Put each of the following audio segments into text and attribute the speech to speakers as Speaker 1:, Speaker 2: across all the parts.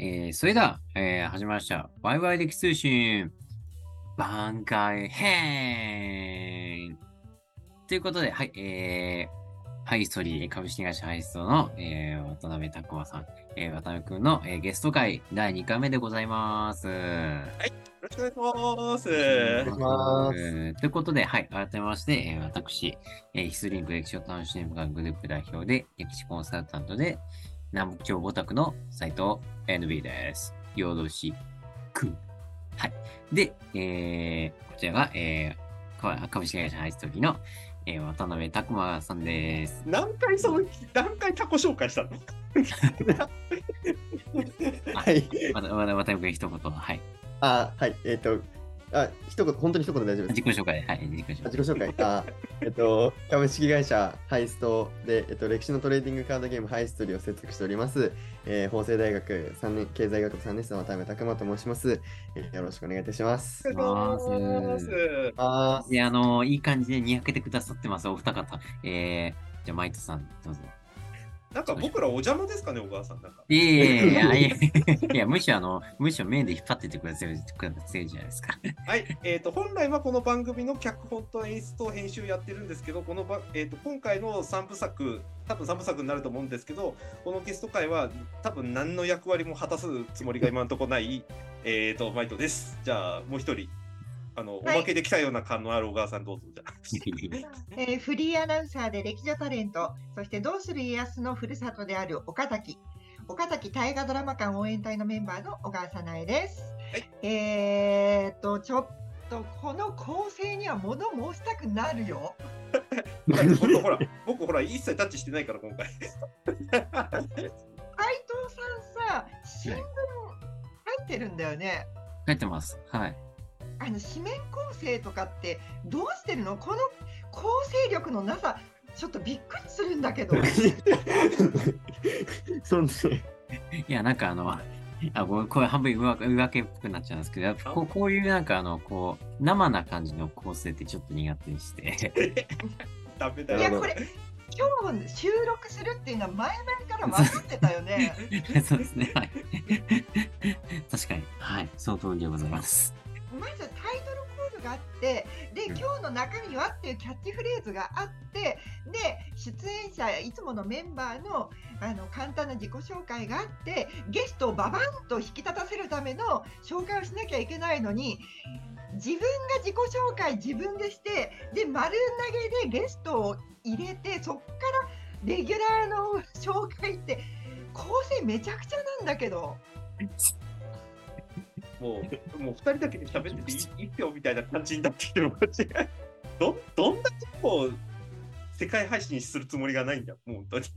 Speaker 1: えー、それでは、えー、始まりました。ワイワイ歴通信番外編ということで、はい、えー、ハイストリー株式会社ハイストの、えー、渡辺拓馬さん、えー、渡辺くんの、えー、ゲスト会第2回目でございます。
Speaker 2: よろしくお願いします。
Speaker 3: お願いします
Speaker 1: えーということで、はい、改めまして、えー私、えーヒスリンク歴史を楽しむグループ代表で、歴史コンサルタントで、南北朝オタクの斉藤 NB です。よろしく。はい。で、えー、こちらが、えー、か株式会社ハイストリーの、えー渡辺拓磨さんです。
Speaker 2: 何回その、何回他己紹介したの？
Speaker 3: はい。
Speaker 1: また、また、渡辺君一言、はい。
Speaker 3: あ、はい。えっ、と、あ、一言、本当に一言で大丈夫です
Speaker 1: 自己紹介、はい、自己紹介。
Speaker 3: あ自己紹介。あ、えっと、株式会社ハイストで、えっと、歴史のトレーディングカードゲームハイストリーを制作しております。えー法政大学3年、経済学部3年生の渡辺拓馬と申します、えーよろしくお願いいたします。
Speaker 2: お願いします。
Speaker 3: あ
Speaker 1: いや、あのいい感じでにやけてくださってます、お二方。えー、じゃあ、マイトさん、どうぞ。
Speaker 2: なんか僕らお邪魔ですかね、小川さん。なんか。
Speaker 1: いやいやいやいやいや、むしろあの、むしろ面で引っ張っててくださいくださいじゃないですか。
Speaker 2: はい。えっ、と、本来はこの番組の脚本と演出と編集やってるんですけど、このば、えっ、と、今回の3部作、多分3部作になると思うんですけど、このゲスト会は多分何の役割も果たすつもりが今のところない、えっと、マイトです。じゃあ、もう一人。あの、
Speaker 4: はい
Speaker 2: おまけで来たような感のある小川さんどうぞじゃあ。
Speaker 4: えーフリーアナウンサーで歴女タレント、そしてどうする家康のふるさとである岡崎、岡崎大河ドラマ館応援隊のメンバーの小川さなえです。
Speaker 2: はい
Speaker 4: えーっと、ちょっとこの構成には物申したくなるよ。
Speaker 2: ほら、僕ほら、一切タッチしてないから、今回。
Speaker 4: 斉藤さんさ、新聞入ってるんだよね。
Speaker 1: 書いてます。はい。
Speaker 4: あの紙面構成とかってどうしてるの？この構成力のなさ、ちょっとびっくりするんだけど。
Speaker 3: そ
Speaker 1: いや、なんかあの、あごめんこれ半分言い訳っぽくなっちゃうんですけど、やっぱこうこういうなんかあの、こう、生な感じの構成ってちょっと苦手にして。
Speaker 2: ダメだよ。
Speaker 4: いやこれ今日収録するっていうのは前々から分かってたよね。
Speaker 1: そうですね。はい。確かに。はい。その通りでございます。
Speaker 4: まずタイトルコールがあってで今日の中身はっていうキャッチフレーズがあってで出演者いつものメンバーのあの簡単な自己紹介があってゲストをババンと引き立たせるための紹介をしなきゃいけないのに自分が自己紹介自分でしてで丸投げでゲストを入れてそっからレギュラーの紹介って構成めちゃくちゃなんだけど。
Speaker 2: もう、もう二人だけで喋っててい一票みたいな感じになってきてる。ど、どんなとこを世界配信するつもりがないんだ、もう本当に。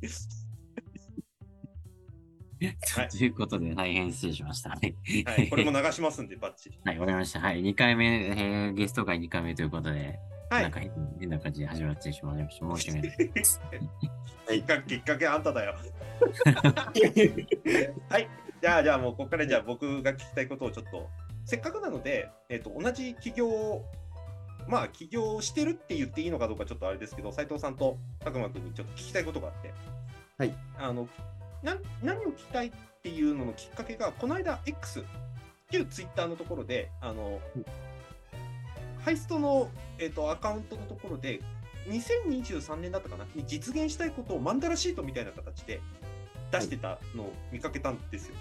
Speaker 2: はい
Speaker 1: ということで、大変失礼しました。はい。
Speaker 2: はい、これも流しますんで、バッチリ。
Speaker 1: はい、わかりました。はい。2回目、えーゲスト会2回目ということで、
Speaker 2: はい
Speaker 1: なんか。変変な感じで始まってしまいました。申し訳ないです。
Speaker 2: きっかけ、きっかけあんただよ。はい。じゃあ、じゃあもうここからじゃあ僕が聞きたいことをちょっと、せっかくなので、えっ、と、同じ企業を、まあ、起業してるって言っていいのかどうかちょっとあれですけど、斉藤さんと拓磨君にちょっと聞きたいことがあって、
Speaker 3: はい。
Speaker 2: あの、な何を聞きたいっていうののきっかけが、この間 X、旧ツイッターのところで、あの、ハイストの、えっとアカウントのところで、2023年だったかなに実現したいことをマンダラシートみたいな形で出してたのを見かけたんですよ。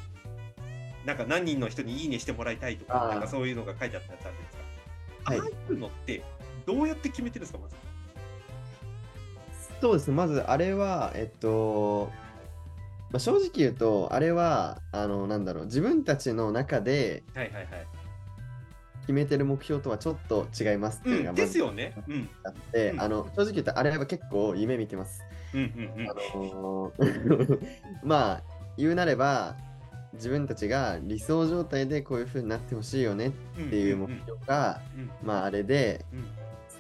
Speaker 2: なんか何人の人にいいねしてもらいたいとか、なんかそういうのが書いてあったやつあるんですか？
Speaker 3: はい
Speaker 2: ああいうのってどうやって決めてるんですか、まず？
Speaker 3: そうですね、まずあれは、えっと、まあ、正直言うと、あれは、あの、なんだろう、自分たちの中で
Speaker 2: はいはいはい。
Speaker 3: 決めてる目標とはちょっと違いますっていうのが
Speaker 2: うん、ですよね。うん。
Speaker 3: あって、
Speaker 2: うん
Speaker 3: あの、正直言うと、あれは結構夢見てます。
Speaker 2: うんうんうん
Speaker 3: あ。のー まあ、言うなれば、自分たちが理想状態でこういう風になってほしいよねっていう目標が、
Speaker 2: うん。
Speaker 3: まあ、あれで、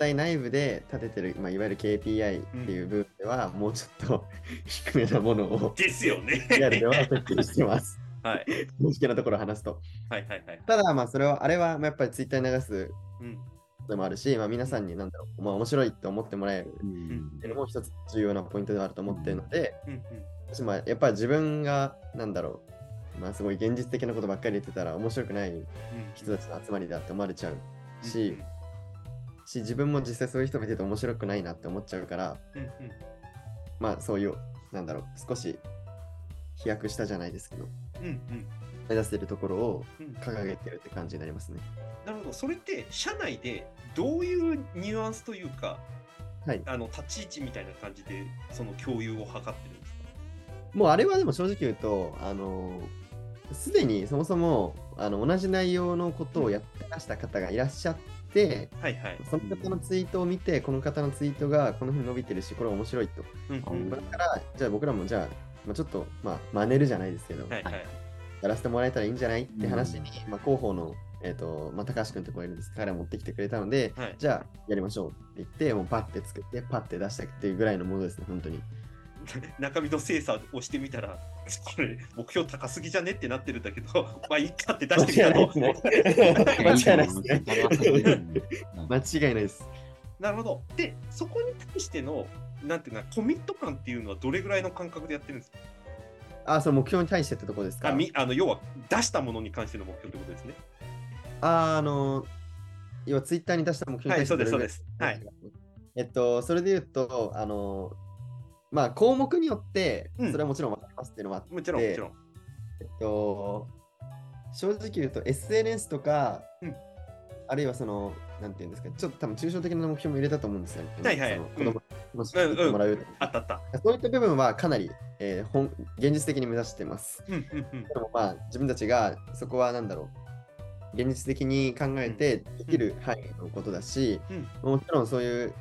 Speaker 3: 際内部で立ててる、まあ、いわゆる KPI っていう部分では、もうちょっと 低めなものを
Speaker 2: ですよね。
Speaker 3: リアルでは設定してます。
Speaker 2: はい。
Speaker 3: 正直なところを話すと。
Speaker 2: はいはいはい。
Speaker 3: ただ、まあ、それは、あれはまあやっぱりツイッターに流す
Speaker 2: うん。
Speaker 3: でもあるし、まあ、皆さんになんだろう、まあ、面白いと思ってもらえる
Speaker 1: うん。
Speaker 3: っていうのも一つ重要なポイントではあると思ってるので、
Speaker 2: うんうん。
Speaker 3: 私もやっぱり自分が、なんだろう、まあ、すごい現実的なことばっかり言ってたら面白くない人たちの集まりだって思われちゃうし、し自分も実際そういう人見てて面白くないなって思っちゃうから、まあそういう、なんだろう、少し飛躍したじゃないですけど、
Speaker 2: うんうん
Speaker 3: 目指してるところを掲げてるって感じになりますね。
Speaker 2: なるほど、それって社内でどういうニュアンスというか、
Speaker 3: はい
Speaker 2: あの立ち位置みたいな感じでその共有を図ってるんですか
Speaker 3: もうあれはでも正直言うと、あの、すでにそもそもあの同じ内容のことをやってらした方がいらっしゃって、
Speaker 2: はいはい。
Speaker 3: その方のツイートを見て、この方のツイートがこのふうに伸びてるし、これ面白いと。
Speaker 2: うんうん
Speaker 3: だから、じゃあ僕らもじゃあ、まあ、ちょっと、まあ、真似るじゃないですけど、
Speaker 2: はいはい。
Speaker 3: やらせてもらえたらいいんじゃない？って話に、
Speaker 1: うん
Speaker 3: まあ、広報の、えっ、と、まあ、高橋君って子がいるんです彼が持ってきてくれたので、
Speaker 2: はい
Speaker 3: じゃあやりましょうって言って、もうパッて作って、パッて出したっていうぐらいのものですね、本当に。
Speaker 2: 中身の精査をしてみたら、これ、目標高すぎじゃねってなってるんだけど、まあ、いいかって出してみたの。
Speaker 3: 間違いないです間違いないです。
Speaker 2: なるほど。で、そこに対しての、なんていうか、コミット感っていうのはどれぐらいの感覚でやってるんですか？
Speaker 3: あ、その目標に対してってとこですか？
Speaker 2: あみあの要は、出したものに関しての目標ってことですね。
Speaker 3: ああの、要はツイッターに出した目標に対して
Speaker 2: はいそうです
Speaker 3: ぐらい
Speaker 2: そう
Speaker 3: えっと、それで言うと、あの、まあ、項目によって、
Speaker 2: うん
Speaker 3: それはもちろん分かりますっていうのはあって、
Speaker 2: もちろん、もちろん。
Speaker 3: えっと、正直言うと SNS とか、
Speaker 2: うん
Speaker 3: あるいはその、なんていうんですか、ちょっと多分抽象的な目標も入れたと思うんですよね。
Speaker 2: はいはい
Speaker 3: 子供の知
Speaker 2: うん
Speaker 3: ってもらうと
Speaker 2: あったあった。
Speaker 3: そういった部分はかなり、えー本現実的に目指しています。
Speaker 2: うんうんうん。
Speaker 3: でもまあ、自分たちがそこはなんだろう、現実的に考えてできる範囲のことだし、もちろんそういう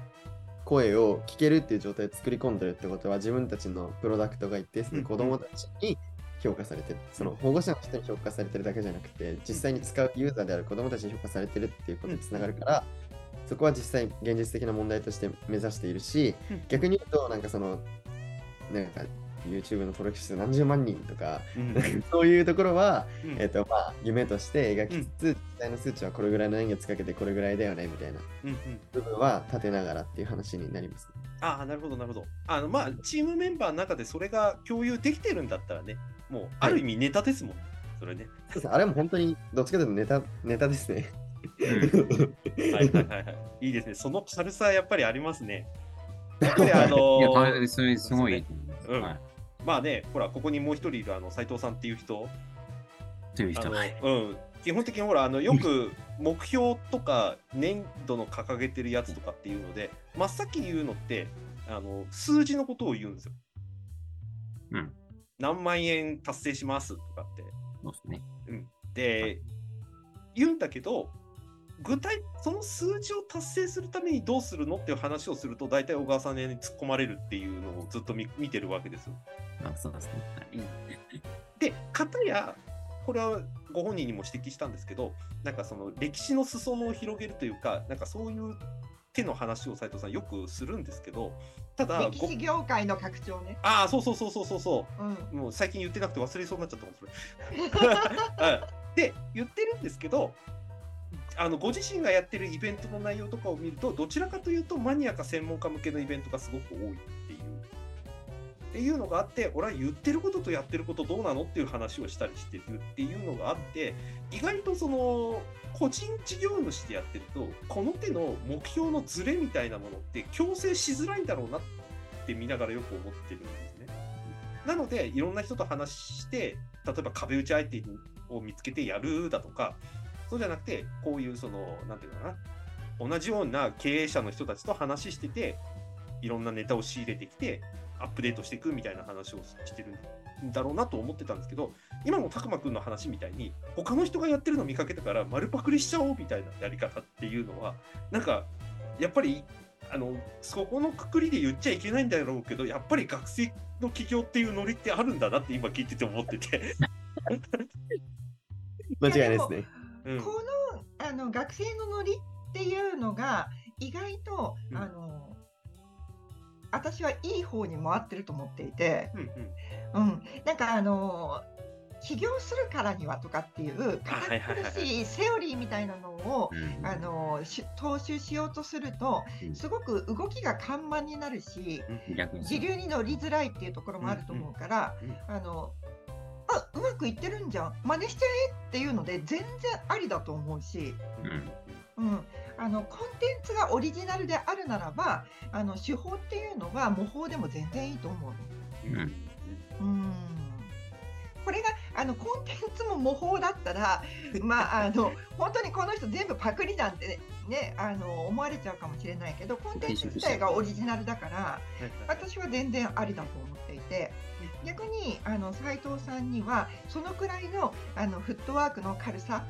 Speaker 3: 声を聞けるっていう状態を作り込んでるってことは、自分たちのプロダクトが一定数
Speaker 2: うん
Speaker 3: 子供たちに評価されてる、その保護者の人に評価されてるだけじゃなくて、実際に使うユーザーである子供たちに評価されてるっていうことにつながるから、そこは実際現実的な問題として目指しているし、
Speaker 2: うん。
Speaker 3: 逆に言うと、なんかその、なんか YouTube の登録者数何十万人とか、
Speaker 2: うん
Speaker 3: そういうところは、
Speaker 2: うん
Speaker 3: えっとまあ、夢として描きつつ、実際の数値はこれぐらいの年月かけてこれぐらいだよねみたいな部分は立てながらっていう話になります、ね。
Speaker 2: ああ、なるほど、なるほど。あの、まあ、チームメンバーの中でそれが共有できてるんだったらね、もう、ある意味ネタですもん、それね。
Speaker 3: そうですねあれも本当にどっちかというとネタネタですね。
Speaker 2: はいはいはいはい。いいですね。その軽さ、やっぱりありますね。やっぱりあの
Speaker 1: いや、それすごい。
Speaker 2: うん
Speaker 1: はい
Speaker 2: まあね、ほら、ここにもう一人いるあの斉藤さんっていう人、
Speaker 1: という人はい
Speaker 2: うん、基本的にほら、あのよく目標とか年度の掲げてるやつとかっていうので、真っ先に言うのって、あの数字のことを言うんですよ。
Speaker 1: うん。
Speaker 2: 何万円達成しますとかって。
Speaker 1: そうですね。
Speaker 2: で、言うんだけど、具体、その数字を達成するためにどうするのっていう話をすると、大体小川さんに突っ込まれるっていうのをずっと見見てるわけですよ。
Speaker 1: あそうですね。はい
Speaker 2: で、かたや、これはご本人にも指摘したんですけど、なんかその歴史の裾野を広げるというか、なんかそういう手の話を斉藤さんよくするんですけど、ただ、ご
Speaker 4: 歴史業界の拡張ね。
Speaker 2: ああ、そうそうそうそうそうそ
Speaker 4: うん。
Speaker 2: う、もう最近言ってなくて忘れそうになっちゃったもん、そ れ。うんで、言ってるんですけど、あのご自身がやってるイベントの内容とかを見ると、どちらかというとマニアか専門家向けのイベントがすごく多いっていう。っていうのがあって、俺は言ってることとやってることどうなのっていう話をしたりしてるっていうのがあって、意外とその個人事業主でやってると、この手の目標のズレみたいなものって強制しづらいんだろうなって見ながらよく思ってるんですね。なので、いろんな人と話して、例えば壁打ち相手を見つけてやるだとか、そうじゃなくて、こういうその、なんていうのかな、同じような経営者の人たちと話してて、いろんなネタを仕入れてきて、アップデートしていくみたいな話をしてるんだろうなと思ってたんですけど、今のたくまくんの話みたいに、他の人がやってるの見かけたから丸パクリしちゃおうみたいなやり方っていうのは、なんか、やっぱり、あの、そこのくくりで言っちゃいけないんだろうけど、やっぱり学生の起業っていうノリってあるんだなって今聞いてて思ってて。
Speaker 3: 間違いないですね。
Speaker 2: うん。
Speaker 4: このあの学生のノリっていうのが意外と、
Speaker 2: うん。
Speaker 4: あの私はいい方に回ってると思っていて、
Speaker 2: うんうん。
Speaker 4: うん、なんかあの起業するからにはとかっていう堅苦しいセオリーみたいなのを
Speaker 1: うん
Speaker 4: あのし踏襲しようとすると
Speaker 1: うん。
Speaker 4: すごく動きが緩慢になるし
Speaker 1: 逆に
Speaker 4: 時流に乗りづらいっていうところもあると思うから、あのあうまくいってるんじゃん。真似しちゃえっていうので全然ありだと思うし、
Speaker 1: うん。
Speaker 4: うん、あのコンテンツがオリジナルであるならばあの手法っていうのは模倣でも全然いいと思う。
Speaker 1: うん。
Speaker 4: うん。これがあのコンテンツも模倣だったら、まあ、あの本当にこの人全部パクリなんて、ね、あの思われちゃうかもしれないけどコンテンツ自体がオリジナルだから私は全然ありだと思っていて逆にあの斉藤さんにはそのくらいのあのフットワークの軽さ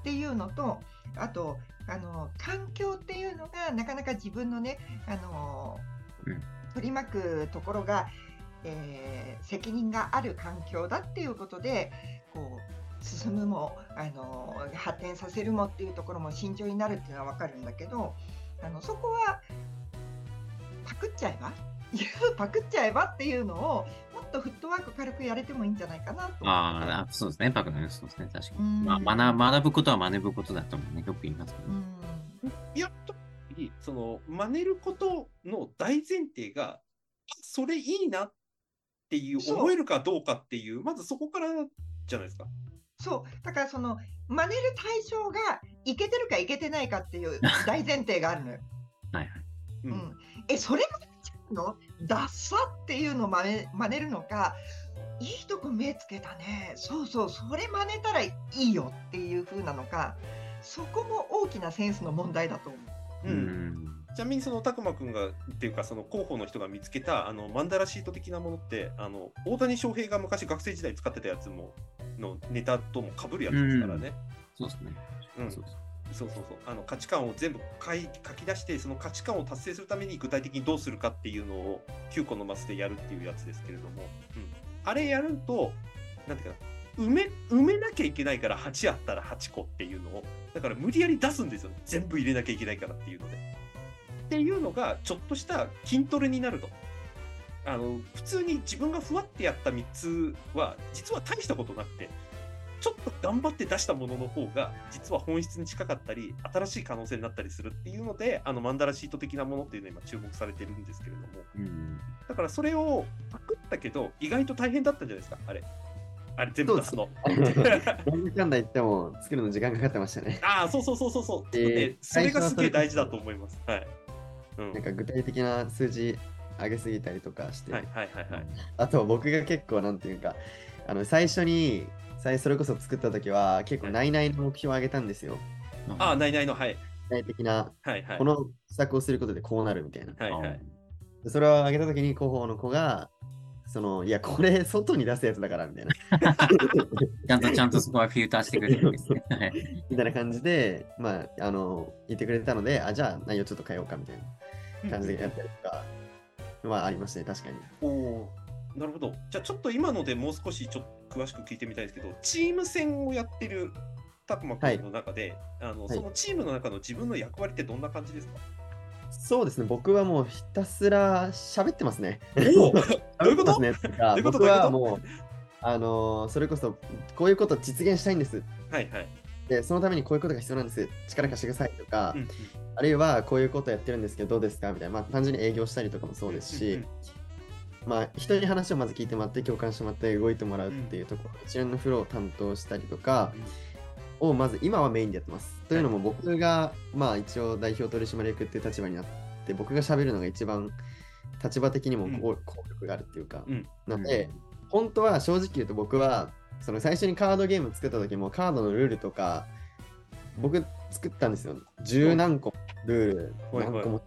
Speaker 4: っていうのとあとあの環境っていうのがなかなか自分のねあの、
Speaker 1: うん。
Speaker 4: 取り巻くところが、えー責任がある環境だっていうことでこう進むもあの発展させるもっていうところも慎重になるっていうのは分かるんだけどあのそこはパクっちゃえば？パクっちゃえば？っていうのをもっとフットワーク軽くやれてもいいんじゃないかなと。
Speaker 1: ああ、そうですね。パクのね、そうですね。確かに。
Speaker 4: うん
Speaker 1: まあ、学学ぶことは学ぶことだと思うね。よく言いますけど。
Speaker 4: うん
Speaker 2: いや、特にその真似ることの大前提が、あそれいいなっていう思えるかどうかっていう、まずそこからじゃないですか。
Speaker 4: そうだからその真似る対象がいけてるかいけてないかっていう大前提があるのよ。
Speaker 1: はいはい。
Speaker 2: う
Speaker 4: うんん、えそれ真似ちゃうの？ダッサっていうのを真似真似るのかいいとこ目つけたねそうそうそれ真似たらいいよっていう風なのかそこも大きなセンスの問題だと思う。
Speaker 2: う
Speaker 1: うんん。
Speaker 2: ちなみにその拓磨君がっていうかその広報の人が見つけたあのマンダラシート的なものってあの大谷翔平が昔学生時代使ってたやつものネタとも被るやつですからね。
Speaker 1: そうですね。
Speaker 2: うん
Speaker 1: そうそう
Speaker 2: そうそうそう。あの価値観を全部書い書き出してその価値観を達成するために具体的にどうするかっていうのを9個のマスでやるっていうやつですけれども、うん、あれやるとなんていうかな埋め埋めなきゃいけないから8あったら8個っていうのをだから無理やり出すんですよ。全部入れなきゃいけないからっていうので。っていうのがちょっとした筋トレになると。あの普通に自分がふわってやった3つは実は大したことなくてちょっと頑張って出したものの方が実は本質に近かったり新しい可能性になったりするっていうのであのマンダラシート的なものっていうのは今注目されてるんですけれども
Speaker 1: うん。
Speaker 2: だからそれをパクったけど意外と大変だったんじゃないですかあれあれ全部出すの。
Speaker 3: なんだかんだ言っても作るの時間かかってましたね。
Speaker 2: ああそうそうそうそうそう、
Speaker 3: えー
Speaker 2: でそれがすげえ大事だと思います。はい、うん、
Speaker 3: なんか具体的な数字上げすぎたりとかして、
Speaker 2: はいはいはいはい。
Speaker 3: あと僕が結構なんていうか、あの最初に最それこそ作った時は結構
Speaker 2: はい
Speaker 3: 内々の目標を上げたんですよ。
Speaker 2: ああ、ないないの、はい。
Speaker 3: 内的な、
Speaker 2: はいはい。
Speaker 3: この施策をすることでこうなるみたいな。
Speaker 2: はいはい。
Speaker 3: でそれを上げた時に広報の子が、そのいや、これ外に出すやつだからみたいな。
Speaker 1: ちゃんとちゃんとそこはフィルターしてくれるんですね。はい
Speaker 3: みたいな感じで、まあ、あの、言ってくれたので、あ、じゃあ内容ちょっと変えようかみたいな感じでやったりとか、はありましたね、確かに。
Speaker 2: おおーなるほど。じゃあちょっと今のでもう少しちょっと詳しく聞いてみたいですけど、チーム戦をやってるたくまくんの中で、あの
Speaker 3: はい。
Speaker 2: そのチームの中の自分の役割ってどんな感じですか、
Speaker 3: そうですね、僕はもうひたすら喋ってますね。
Speaker 2: どういうこと？
Speaker 3: ねっていうか
Speaker 2: どういうこと？
Speaker 3: 僕はもう、あのーそれこそ、こういうこと実現したいんです。
Speaker 2: はいはい。
Speaker 3: で、そのためにこういうことが必要なんです。力貸してくださいとか、
Speaker 2: うんうん。
Speaker 3: あるいはこういうことやってるんですけど、どうですか？みたいな、まあ、単純に営業したりとかもそうですし、
Speaker 2: うんうん
Speaker 3: まあ、人に話をまず聞いてもらって、共感してもらって、動いてもらうっていうところ、一連のフローを担当したりとかを、まず今はメインでやってます。というのも、僕が、まあ、一応代表取締役っていう立場になって、僕が喋るのが一番立場的にも
Speaker 2: うん。
Speaker 3: 効効力があるっていうか、
Speaker 2: うん。
Speaker 3: なので、本当は正直言うと僕は、その最初にカードゲーム作った時も、カードのルールとか、僕作ったんですよ。十何個ルール、何個も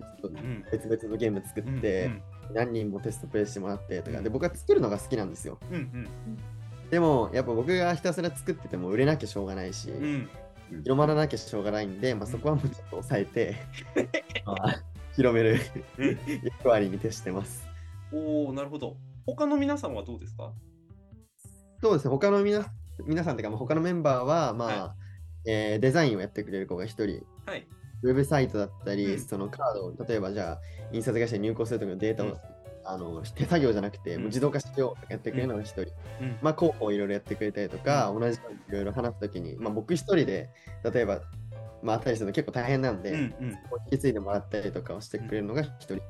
Speaker 3: 別々のゲーム作
Speaker 2: うん
Speaker 3: って、何人もテストプレイしてもらってとか、
Speaker 2: うん。
Speaker 3: で僕は作るのが好きなんですよ。
Speaker 2: うんうん。
Speaker 3: でも、やっぱ僕がひたすら作ってても売れなきゃしょうがないし、
Speaker 2: うん。
Speaker 3: 広まらなきゃしょうがないんで、まあ、そこはもうちょっと抑えて、まあ、広める
Speaker 2: うん。
Speaker 3: 役割に徹してます。
Speaker 2: おおなるほど。他の皆さんはどうですか？
Speaker 3: そうですね、他の皆皆さんというか、まあ他のメンバーは、まあ、
Speaker 2: は
Speaker 3: えーデザインをやってくれる子が一人、
Speaker 2: はい。
Speaker 3: ウェブサイトだったり、
Speaker 2: うん
Speaker 3: そのカードを、例えばじゃあ、印刷会社に入稿するときのデータを、
Speaker 2: うん
Speaker 3: あの手作業じゃなくて、
Speaker 2: うん
Speaker 3: もう自動化しようとかやってくれるのが一人。
Speaker 2: うん
Speaker 3: まあ、広報いろいろやってくれたりとか、同じようにいろいろ話すときに、まあ、僕一人で、例えば、まあ、あったりすると結構大変なんで、
Speaker 2: うんうん
Speaker 3: 引き継いでもらったりとかをしてくれるのが一人。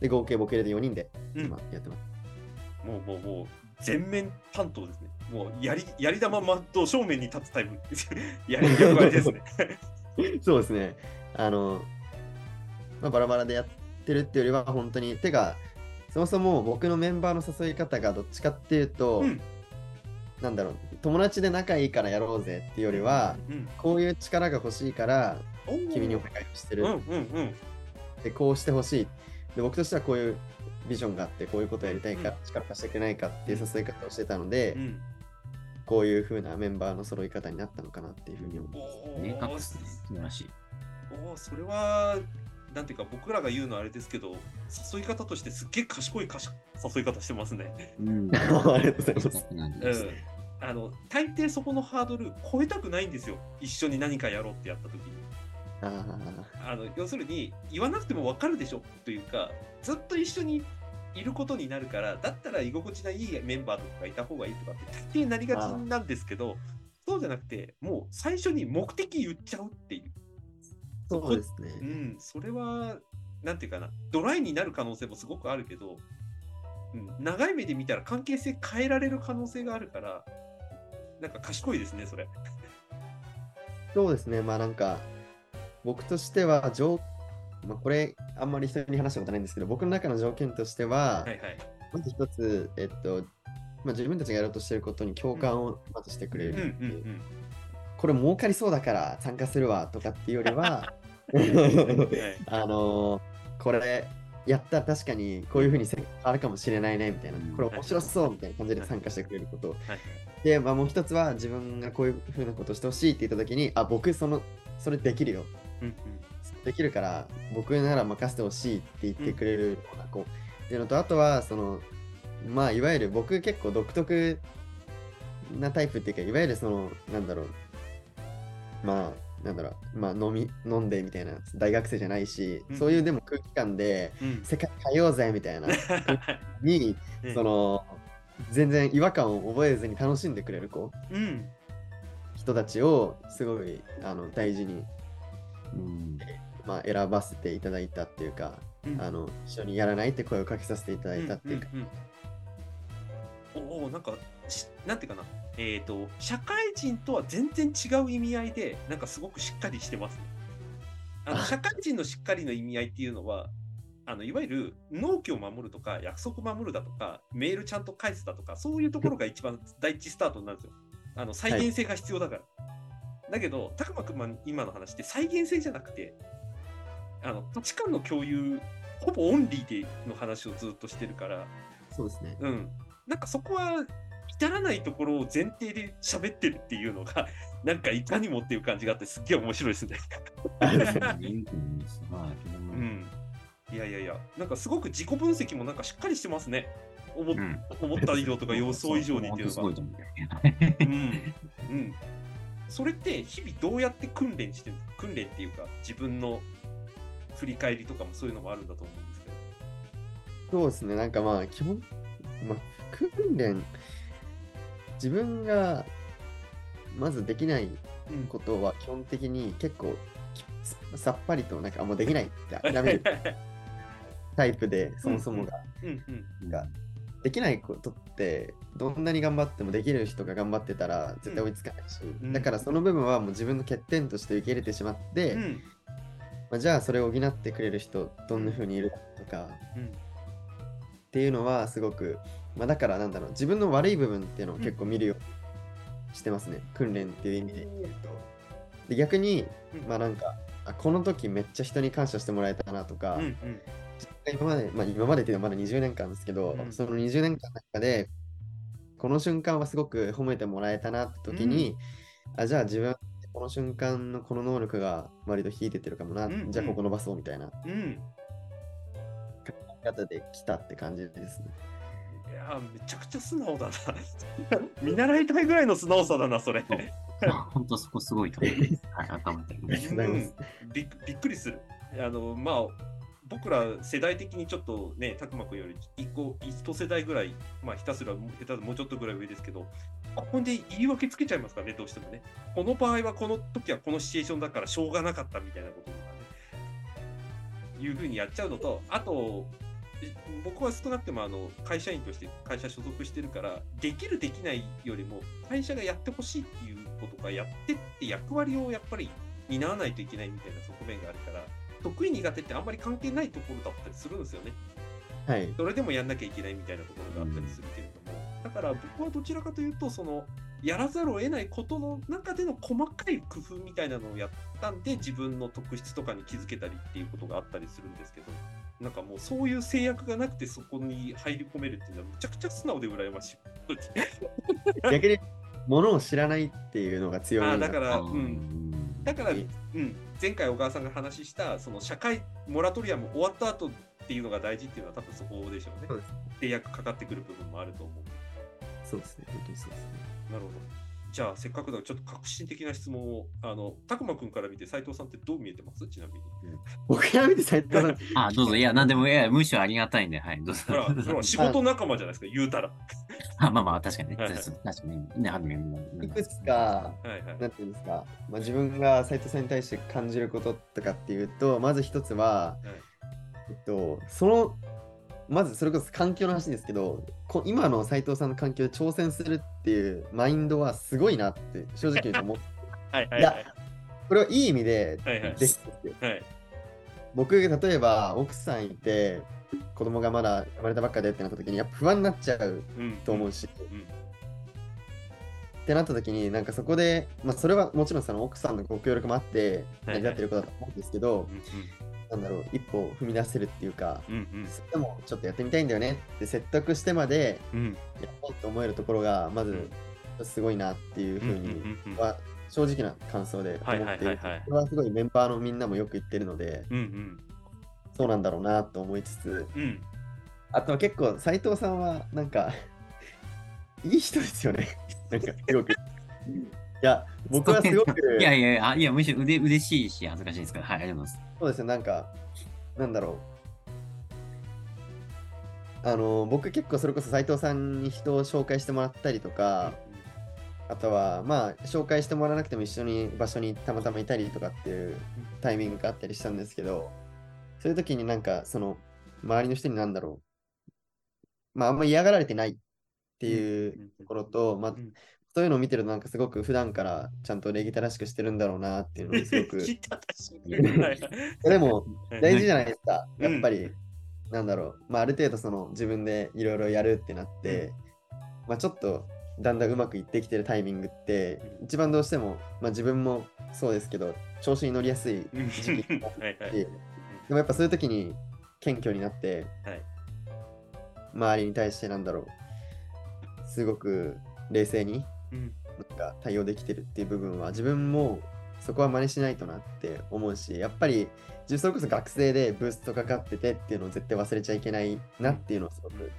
Speaker 3: で、合計僕入れて4人で
Speaker 2: うん
Speaker 3: 今やってます。
Speaker 2: もうもうもう全面担当ですね。もうやりやり玉真っ正面に立つタイプ やり役割ですね。
Speaker 3: そうですね。あの、まあ、バラバラでやってるっていうよりは、本当に、てか、そもそも僕のメンバーの誘い方がどっちかっていうと、
Speaker 2: うん
Speaker 3: なんだろう、友達で仲いいからやろうぜっていうよりは、
Speaker 2: うん、
Speaker 3: こういう力が欲しいから、君にお願いをしてる
Speaker 2: うんうんうん
Speaker 3: で、こうしてほしい。で、僕としてはこういうビジョンがあって、こういうことやりたいから、力貸してくれないかっていう誘い方をしてたので、
Speaker 2: うん。
Speaker 3: こういう風なメンバーの揃い方になったのかなっていうふうに思う。
Speaker 2: お
Speaker 1: 明確
Speaker 2: ー
Speaker 1: っすね。素晴らしい。
Speaker 2: おーそれはなんていうか僕らが言うのはあれですけど誘い方としてすっげえ賢いかし誘い方してますね。
Speaker 1: うん。
Speaker 3: ありがとうございま
Speaker 1: す。
Speaker 2: うん。あの大抵そこのハードル超えたくないんですよ一緒に何かやろうってやった時に
Speaker 3: あ
Speaker 2: あの要するに言わなくても分かるでしょというかずっと一緒にいることになるからだったら居心地がいいメンバーとかがいた方がいいとかって大抵なりがちなんですけどそうじゃなくてもう最初に目的言っちゃうっていう
Speaker 3: そうですね。
Speaker 2: うん、それは、なんていうかな、ドライになる可能性もすごくあるけど、うん、長い目で見たら関係性変えられる可能性があるから、なんか賢いですね、それ。
Speaker 3: そうですね。まあなんか、僕としては条、まあ、これ、あんまり人に話したことないんですけど、僕の中の条件としては、
Speaker 2: はいはい。
Speaker 3: まず一つ、えっと、まあ、自分たちがやろうとしてることに共感をまずしてくれ
Speaker 2: うんう
Speaker 3: るっていう。
Speaker 2: ん
Speaker 3: これ儲かりそうだから参加するわとかっていうよりは、あのーこれやったら確かにこういうふうに世界変わるかもしれないねみたいな。
Speaker 1: うん、
Speaker 3: これ面白そうみたいな感じで参加してくれること。
Speaker 2: はい。
Speaker 3: で、まあ、もう一つは自分がこういうふうなことをしてほしいって言ったときに、あ、僕その、それできるよ。
Speaker 2: うん
Speaker 3: できるから、僕なら任せてほしいって言ってくれるような子っていうのと、あとは、その、まあ、いわゆる僕結構独特なタイプっていうか、いわゆるその、なんだろう、まあ、なんだろう、まあ、飲み、飲んでみたいな大学生じゃないし、
Speaker 2: うん
Speaker 3: そういうでも空気感で、
Speaker 2: うん。
Speaker 3: 世界変えようぜみたいな に、
Speaker 2: うん
Speaker 3: その、全然違和感を覚えずに楽しんでくれる子。
Speaker 2: うん。
Speaker 3: 人たちをすごいあの大事に、
Speaker 1: うん。
Speaker 3: まあ、選ばせていただいたっていうか、
Speaker 2: うん
Speaker 3: あの一緒にやらないって声をかけさせていただいたっていうか、
Speaker 2: んんうんおおなんかしなんていうかなえっ、と社会人とは全然違う意味合いでなんかすごくしっかりしてますね。あの
Speaker 3: あ。
Speaker 2: 社会人のしっかりの意味合いっていうのはあのいわゆる納期を守るとか約束守るだとかメールちゃんと返すだとかそういうところが一番第一スタートになるんですよ。あの再現性が必要だから、だけど高間君は今の話って再現性じゃなくてあの価値観の共有ほぼオンリーでの話をずっとしてるから、
Speaker 3: そうですね。
Speaker 2: うん、なんかそこは至らないところを前提で喋ってるっていうのが、なんかいかにもっていう感じがあって、すっげえ面白いですね。うん、いやいやいや、なんかすごく自己分析もなんかしっかりしてますね。思,、
Speaker 1: うん
Speaker 2: 思った以上とか予想以上にっていうのが
Speaker 1: すごい。と 思う。
Speaker 2: うんうん、それって日々どうやって訓練してる訓練っていうか、自分の振り返りとかもそういうのもあるんだと思うんですけど。
Speaker 3: そうですね。なんかまあ、基本、まあ、訓練、自分がまずできない
Speaker 2: うん。
Speaker 3: ことは基本的に結構きさっぱりとなんかあんまできないって諦めるタイプで、そもそもが。できないことってどんなに頑張ってもできる人が頑張ってたら絶対追いつかないし、
Speaker 2: うん。
Speaker 3: だからその部分はもう自分の欠点として受け入れてしまって、
Speaker 2: うん。
Speaker 3: まあ、じゃあそれを補ってくれる人どんな風にいるかとか
Speaker 2: うん
Speaker 3: っていうのはすごく、まあ、だからなんだろう自分の悪い部分っていうのを結構見るようにしてますね、訓練っていう意味で。言うとで逆に
Speaker 2: うん。
Speaker 3: まあなんかあこの時めっちゃ人に感謝してもらえたなとか、
Speaker 2: うんうん。
Speaker 3: 今まで、まあ、今までっていうのはまだ20年間ですけど、
Speaker 2: うん。
Speaker 3: その20年間の中で、この瞬間はすごく褒めてもらえたなって時に、あじゃあ自分、この瞬間のこの能力が割と引いてってるかもな、
Speaker 2: うん
Speaker 3: じゃあここ伸ばそうみたいな。
Speaker 2: うん。
Speaker 3: 方で来たって感じですね。
Speaker 2: いやーめちゃくちゃ素直だな。見習いたいぐらいの素直さだな、それ。
Speaker 1: 本当そこすごいと思います。はい、
Speaker 3: う
Speaker 2: んびっくりする。あの、まあ、僕ら世代的にちょっとね、たくまくんより一個、一世代ぐらい、まあ、ひたすら、下手すもうちょっとぐらい上ですけど、ここで言い訳つけちゃいますからね、どうしてもね。この場合は、この時はこのシチュエーションだからしょうがなかったみたいなこととかね。いうふうにやっちゃうのと、あと、僕は少なくてもあの会社員として会社所属してるから、できる、できないよりも、会社がやってほしいっていうことがやってって役割をやっぱり担わないといけないみたいな側面があるから、得意苦手ってあんまり関係ないところだったりするんですよね。
Speaker 3: はい。
Speaker 2: それでもやんなきゃいけないみたいなところがあったりするけれども、だから僕はどちらかというと、その、やらざるを得ないことの中での細かい工夫みたいなのをやったんで、自分の特質とかに気づけたりっていうことがあったりするんですけど、なんかもうそういう制約がなくてそこに入り込めるっていうのはむちゃくちゃ素直で羨ましい。
Speaker 3: 逆に、ものを知らないっていうのが強み
Speaker 2: ああ、
Speaker 3: にな
Speaker 2: だから、
Speaker 1: う
Speaker 2: うん。
Speaker 1: ん。
Speaker 2: だから、
Speaker 3: う
Speaker 2: うんん、前回小川さんが話した、その社会、モラトリアム終わった後っていうのが大事っていうのは多分そこでしょうね
Speaker 3: そうです。
Speaker 2: 制約かかってくる部分もあると思う。
Speaker 3: そうですね。本当にそうですね。
Speaker 2: なるほど。じゃあ、せっかくだからちょっと革新的な質問を、あの、たくまくんから見て、斉藤さんってどう見えてます？ちなみに。
Speaker 3: 僕から見て斉藤さん、
Speaker 1: あ、どうぞ。いや、なんでも、いや、むしろありがたいんで、はい、どうぞ
Speaker 2: 仕事仲間じゃないですか、言うたら。
Speaker 1: あまあまあ、確かにね。
Speaker 2: はいはい
Speaker 1: 確かにね。あるね。
Speaker 3: いくつか、
Speaker 2: はいはい。
Speaker 3: なんていうんですか、まあ、自分が斉藤さんに対して感じることとかっていうと、まず一つは、えっと、その、まずそれこそ環境の話ですけど、こ今の斉藤さんの環境で挑戦するっていうマインドはすごいなって正直言うと思って、
Speaker 2: はいはい
Speaker 3: いやこれはいい意味で
Speaker 2: はいはい
Speaker 3: できてる
Speaker 2: はい。
Speaker 3: 僕、例えば奥さんいて、子供がまだ生まれたばっかでってなった時に、やっぱ不安になっちゃう
Speaker 2: うん。
Speaker 3: と思うし、
Speaker 2: うん。
Speaker 3: ってなった時に、なんかそこで、まあ、それはもちろんその奥さんのご協力もあって、
Speaker 2: はいはい
Speaker 3: 成り立ってることだと思うんですけど、
Speaker 2: うん
Speaker 3: なんだろう、一歩踏み出せるっていうか、
Speaker 2: うんうん。
Speaker 3: それでもちょっとやってみたいんだよねって説得してまで
Speaker 2: うん。
Speaker 3: やろうと思えるところが、まずすごいなっていうふうには正直な感想で思ってこれはすごいメンバーのみんなもよく言ってるので、
Speaker 2: うんうん。
Speaker 3: そうなんだろうなと思いつつ、
Speaker 2: うん。
Speaker 3: あとは結構斉藤さんはなんかいい人ですよね。なんかすごく。いや、僕はすごく、
Speaker 1: いやいやいや、いやむしろうれ嬉しいし、恥ずかしいですから。はい、ありがとうございます。
Speaker 3: そうですね、なんか、なんだろう。あの、僕結構それこそ斉藤さんに人を紹介してもらったりとか、あとはまあ紹介してもらわなくても一緒に場所にたまたまいたりとかっていうタイミングがあったりしたんですけど、そういう時になんかその周りの人になんだろう。まああんま嫌がられてないっていうところと、まあ
Speaker 2: うん
Speaker 3: そういうのを見てるとなんかすごく普段からちゃんと礼儀正しくしてるんだろうなっていうのをすごく。でも
Speaker 2: はい
Speaker 3: 大事じゃないですか。
Speaker 2: うん
Speaker 3: やっぱり、なんだろう。まあある程度その自分でいろいろやるってなって、まあちょっとだんだんうまくいってきてるタイミングって、一番どうしても、まあ自分もそうですけど、調子に乗りやすい
Speaker 2: うん
Speaker 3: 時期
Speaker 2: はいはい
Speaker 3: て、でもやっぱそういう時に謙虚になって、
Speaker 2: はい
Speaker 3: 周りに対してなんだろう。すごく冷静に
Speaker 2: うん
Speaker 3: なんか対応できてるっていう部分は自分もそこは真似しないとなって思うしやっぱり自分それこそ学生でブーストかかっててっていうのを絶対忘れちゃいけないなっていうのをすごく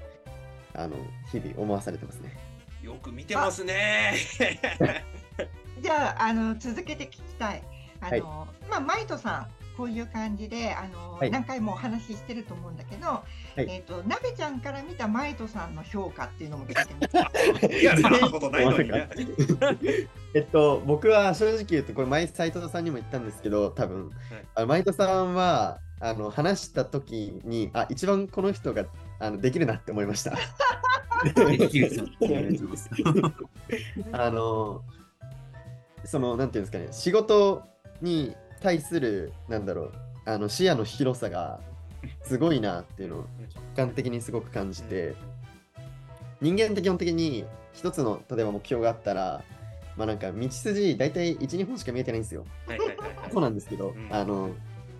Speaker 3: あの日々思わされてますね。
Speaker 2: よく見てますね。
Speaker 4: じゃああの続けて聞きたい。あの、まあマイトさんこういう感じであの、
Speaker 3: はい。
Speaker 4: 何回もお話ししてると思うんだけど、
Speaker 3: い。
Speaker 4: えっ、となべちゃんから見たマイトさんの評価っていうのも聞いてみたい。
Speaker 2: いや、そんなことないのにね。
Speaker 3: えっと僕は正直言うとこれ前斉藤さんにも言ったんですけど多分、あのマイトさんはあの話した時にあ一番この人があのできるなって思いました。
Speaker 1: あ
Speaker 3: の、その、なんていうんですかね、仕事に対する、なんだろう、あの視野の広さがすごいなっていうのを直感的にすごく感じて、人間って基本的に一つの、例えば目標があったら、まあなんか道筋大体1、2本しか見えてないんですよ。そうなんですけど、
Speaker 2: うん。
Speaker 3: あの、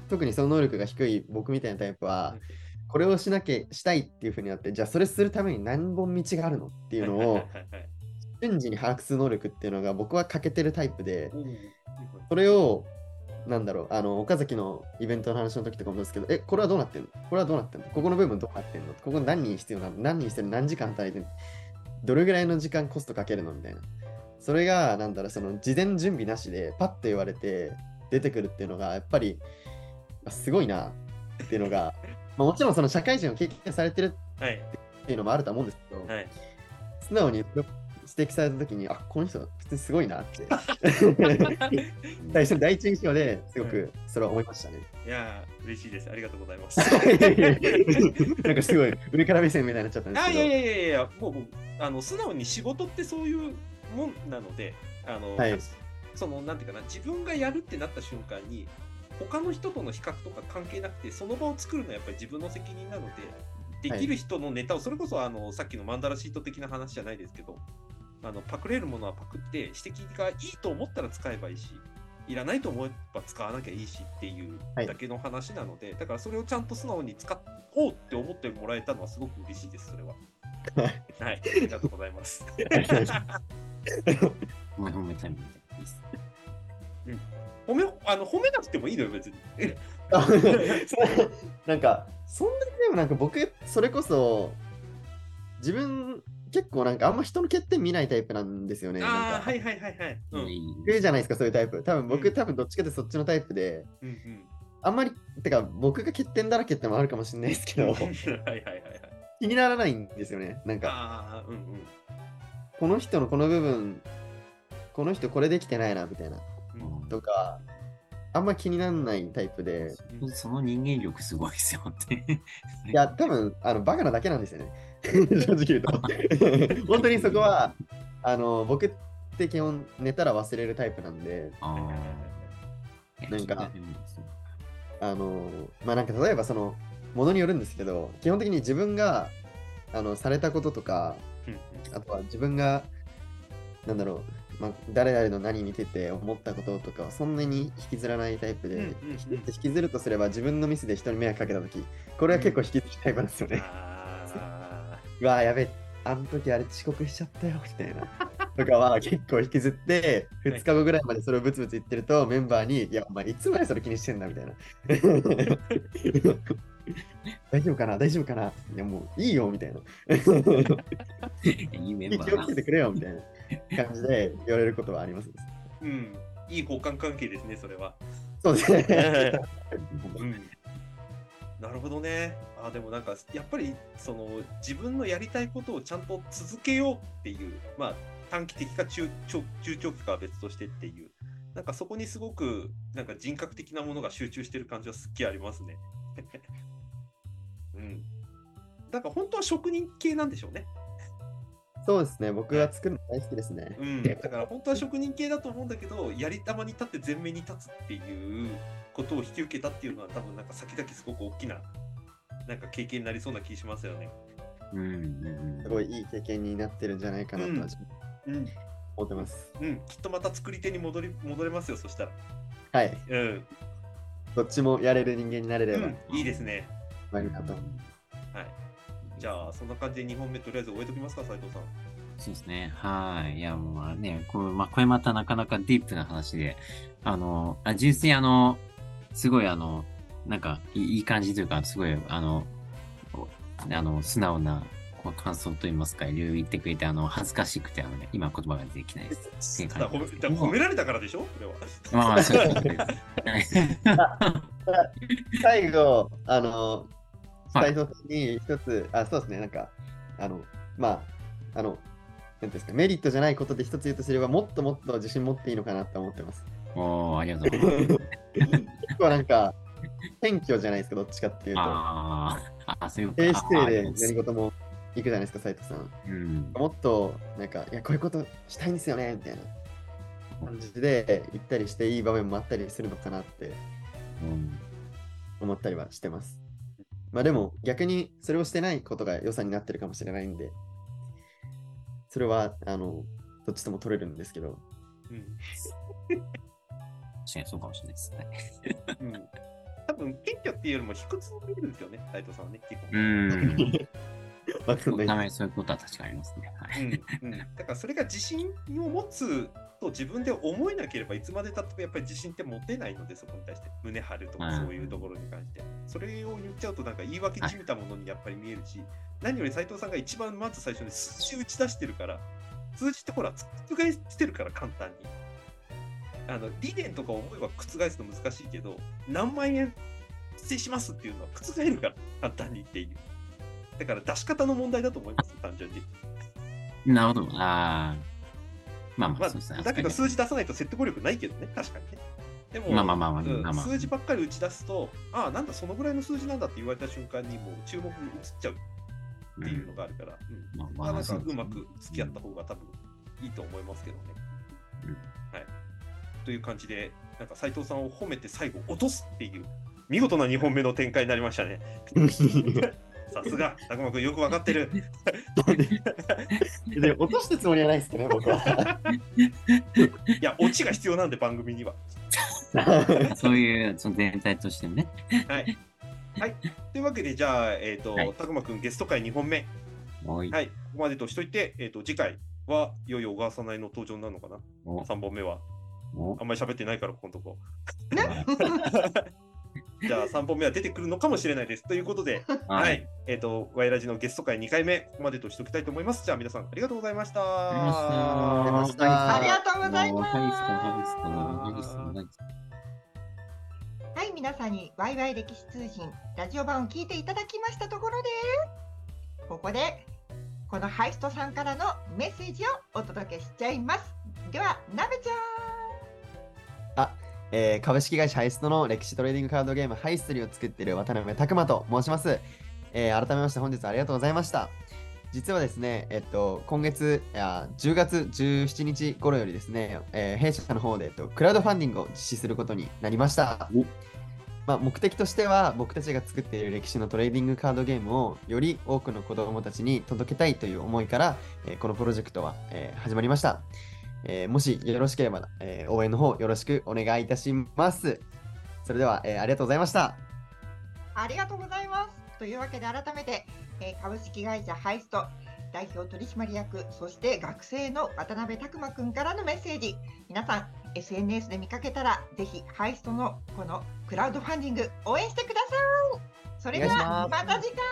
Speaker 3: 特にその能力が低い僕みたいなタイプは、これをしなきゃしたいっていうふうになって、じゃあそれするために何本道があるのっていうのを、瞬時に把握する能力っていうのが僕は欠けてるタイプで、
Speaker 2: はい
Speaker 3: それを、なんだろう、あの、岡崎のイベントの話の時とかもですけど、え、これはどうなってんの？これはどうなってんの？ここの部分どうなってんの？ここ何人必要なの何人してる何時間働いてるの？どれぐらいの時間コストかけるの？みたいな。それが、なんだろう、その事前準備なしでパッと言われて出てくるっていうのが、やっぱり、あすごいなっていうのが、まあ、もちろんその社会人を経験されてる
Speaker 2: はい。
Speaker 3: っていうのもあると思うんですけど、
Speaker 2: はい。
Speaker 3: 素直に指摘されたときに、あこの人、普通にすごいなって、最初の第一印象ですごくそれは思いましたね。
Speaker 2: いやー、嬉しいです。ありがとうございます。
Speaker 3: なんかすごい上から目線みたいになっちゃったんですけど。
Speaker 2: あいやいやいやいや、もうあの素直に仕事ってそういうもんなので、あの、
Speaker 3: はい
Speaker 2: そのなんていうかな、自分がやるってなった瞬間に、他の人との比較とか関係なくて、その場を作るのはやっぱり自分の責任なので、できる人のネタを、それこそあのさっきのマンダラシート的な話じゃないですけど、あのパクれるものはパクって、指摘がいいと思ったら使えばいいし、いらないと思えば使わなきゃいいしっていう
Speaker 3: はい
Speaker 2: だけの話なので、だからそれをちゃんと素直に使おうって思ってもらえたのはすごく嬉しいです、それは。はい、ありがとうございます。
Speaker 1: 褒め褒めたいみたいです。
Speaker 2: 褒めあの褒めなくてもいいのよ、別に。
Speaker 3: あなんか、そんなにでもなんか僕、それこそ、自分、結構なんかあんま人の欠点見ないタイプなんですよね。
Speaker 2: ああ、
Speaker 3: なんか
Speaker 2: はいはいはいはい。うん。
Speaker 1: い
Speaker 3: るじゃないですか、そういうタイプ。多分僕、
Speaker 2: うん
Speaker 3: 多分どっちかってそっちのタイプで、
Speaker 2: うんうん。
Speaker 3: あんまり、てか僕が欠点だらけってのもあるかもしれないですけど、
Speaker 2: はいはいはいはい。
Speaker 3: 気にならないんですよね。なんか、
Speaker 2: ああ、うんうん。
Speaker 3: この人のこの部分、この人これできてないな、みたいな。
Speaker 2: うん
Speaker 3: とか、あんま気にならないタイプで、
Speaker 1: その人間力すごいですよって。
Speaker 3: いや、多分あのバカなだけなんですよね。正直言うと。本当にそこは、あの僕って基本寝たら忘れるタイプなんで。なんかあのまあなんか例えばそのものによるんですけど、基本的に自分があのされたこととか、
Speaker 2: うん
Speaker 3: あとは自分が、なんだろう、まあ、誰々の何見てて思ったこととかはそんなに引きずらないタイプで、
Speaker 2: うんうんうん
Speaker 3: 引きずるとすれば自分のミスで人に迷惑かけたとき、これは結構引きずるタイプなんですよね。
Speaker 2: あ
Speaker 3: うわーやべえ、あの時あれ遅刻しちゃったよ、みたいな。とかは結構引きずって、2日後ぐらいまでそれをブツブツ言ってると、メンバーに、いや、お前いつまでそれ気にしてんだみたい な。大丈夫かな大丈夫かないや、もういいよ、みたいな。
Speaker 1: いいメンバ
Speaker 3: 気をつけ。てくれよ、みたいな感じで言われることはあります。
Speaker 2: ーうん。いい交換関係ですね、それは。
Speaker 3: そうですね。
Speaker 2: うん。なるほどね。あでもなんかやっぱりその自分のやりたいことをちゃんと続けようっていう、まあ短期的か中長期かは別としてっていう、なんかそこにすごくなんか人格的なものが集中してる感じはすっきりありますね。うん。だから本当は職人系なんでしょうね。
Speaker 3: そうですね。僕は作るの大好きですね。
Speaker 2: うん。だから本当は職人系だと思うんだけど、やり玉に立って前面に立つっていうことを引き受けたっていうのは多分なんか先々すごく大きななんか経験になりそうな気しますよね。
Speaker 1: うんうん
Speaker 3: すごいいい経験になってるんじゃないかなと
Speaker 2: うん。
Speaker 3: 思ってます。
Speaker 2: うん。きっとまた作り手に戻り戻れますよ、そしたら。
Speaker 3: はい。
Speaker 2: うん。
Speaker 3: どっちもやれる人間になれれば、
Speaker 2: うん、いいですね。
Speaker 3: まあいいなと。
Speaker 2: はい。じゃあ、そんな感じで2本目とりあえず終えときますか、斉藤さん。
Speaker 1: そうですね。はい。いや、もうまあね、これ、まあ、これまたなかなかディープな話で、あの、あ純粋にあの、すごいあの、なんかいい感じというか、すごい、あの、おあの、素直なこう感想といいますか、いろいろ言ってくれて、あの、恥ずかしくて、あのね、今言葉が出てきないです。です
Speaker 2: 褒められたからでしょ？これは。
Speaker 1: まあまあ、そうです ね。
Speaker 3: 最後、あの、
Speaker 1: はい
Speaker 3: 斉藤さんに一つ、あ、そうですね、なんか、あの、まあ、あの、なんですか、メリットじゃないことで一つ言うとすれば、もっともっと自信持っていいのかなって思ってます。
Speaker 1: おー、ありがとうございます。
Speaker 3: 結構なんか、謙虚じゃないですか、どっちかっていうと。
Speaker 1: あーあ、そういう
Speaker 3: 低姿勢で何事も行くじゃないですか、斉藤さん。
Speaker 1: うん。
Speaker 3: もっと、なんか、いや、こういうことしたいんですよね、みたいな感じで言ったりして、いい場面もあったりするのかなって
Speaker 1: うん
Speaker 3: 思ったりはしてます。まあでも逆にそれをしてないことが良さになってるかもしれないんで、それはあのどっちとも取れるんですけど、
Speaker 2: うん。
Speaker 1: 確かにそうかもしれないですね。
Speaker 2: うん。多分謙虚っていうよりも卑屈に見えるんですよね、斉藤さんはね、基本。
Speaker 1: うん。
Speaker 3: わかんない
Speaker 1: ためにそういうことは確かにありますね。はい。
Speaker 2: うんうん、だからそれが自信を持つと自分で思えなければいつまでたってもやっぱり自信って持てないのでそこに対して胸張るとか
Speaker 1: うん
Speaker 2: そういうところに関してそれを言っちゃうとなんか言い訳じみたものにやっぱり見えるし何より斉藤さんが一番まず最初に数字打ち出してるから数字ってほら覆してるから簡単にあの理念とか思えば覆すの難しいけど何万円達成しますっていうのは覆るから簡単にっていうだから出し方の問題だと思います単純に。
Speaker 1: なるほど。ああ。まあまあ、
Speaker 2: まあ
Speaker 1: そうですね。
Speaker 2: だけど数字出さないと説得力ないけどね、確かにね。でも、
Speaker 1: まあまあまあまあ
Speaker 2: 数字ばっかり打ち出すと、ああ、なんだ、そのぐらいの数字なんだって言われた瞬間に、もう注目に移っちゃう
Speaker 1: に
Speaker 2: っていうのがあるから、うん
Speaker 1: まあ
Speaker 2: まあ、なんか
Speaker 1: そう
Speaker 2: まく付き合った方が多分いいと思いますけどね。
Speaker 1: うん
Speaker 2: はい。という感じで、なんか斉藤さんを褒めて最後落とすっていう、見事な2本目の展開になりましたね。さすが、たくまくんよくわかってる。
Speaker 3: で落としたつもりはないですけどね、僕は。
Speaker 2: いや、オチが必要なんで、番組には。
Speaker 1: そういう、その全体としてね。
Speaker 2: はい。はい。というわけで、じゃあ、えっ、と、
Speaker 1: はい
Speaker 2: たくまくんゲスト回2本目。はい。ここまでとしといて、えっ、と、次回はいよいよ小川さないの登場になるのかな？
Speaker 1: お
Speaker 2: ?3 本目は。
Speaker 1: お
Speaker 2: あんまり喋ってないから、ここのとこ。じゃあ、3本目は出てくるのかもしれないです。ということで、は。
Speaker 1: はい
Speaker 2: えっ、と、わいラジのゲスト回2回目、ここまでとしておきたいと思います。じゃあ、皆さん、ありがとうございました。
Speaker 1: ありがとうございました
Speaker 3: ありがとうございました
Speaker 4: ありがとうございます
Speaker 1: ハイスト、ハイスト、ハイスト、ハイスト。
Speaker 4: はい、皆さんにワイワイ歴史通信ラジオ版を聞いていただきましたところで、ここでこのハイストさんからのメッセージをお届けしちゃいます。では、なべちゃん。
Speaker 3: えー株式会社ハイストの歴史トレーディングカードゲームハイストリーを作っている渡辺拓磨と申します、えー改めまして本日はありがとうございました。実はですね、えっと、今月いや10月17日頃よりですね、えー弊社の方で、えっと、クラウドファンディングを実施することになりました
Speaker 1: お。
Speaker 3: まあ、目的としては僕たちが作っている歴史のトレーディングカードゲームをより多くの子どもたちに届けたいという思いから、えーこのプロジェクトは、えー始まりました。えーもしよろしければ、えー応援の方よろしくお願いいたします。それでは、えーありがとうございました。
Speaker 4: ありがとうございます。というわけで改めて、えー株式会社ハイスト代表取締役そして学生の渡辺拓馬くんからのメッセージ皆さん SNS で見かけたらぜひハイストのこのクラウドファンディング応援してくださいそれではまた次回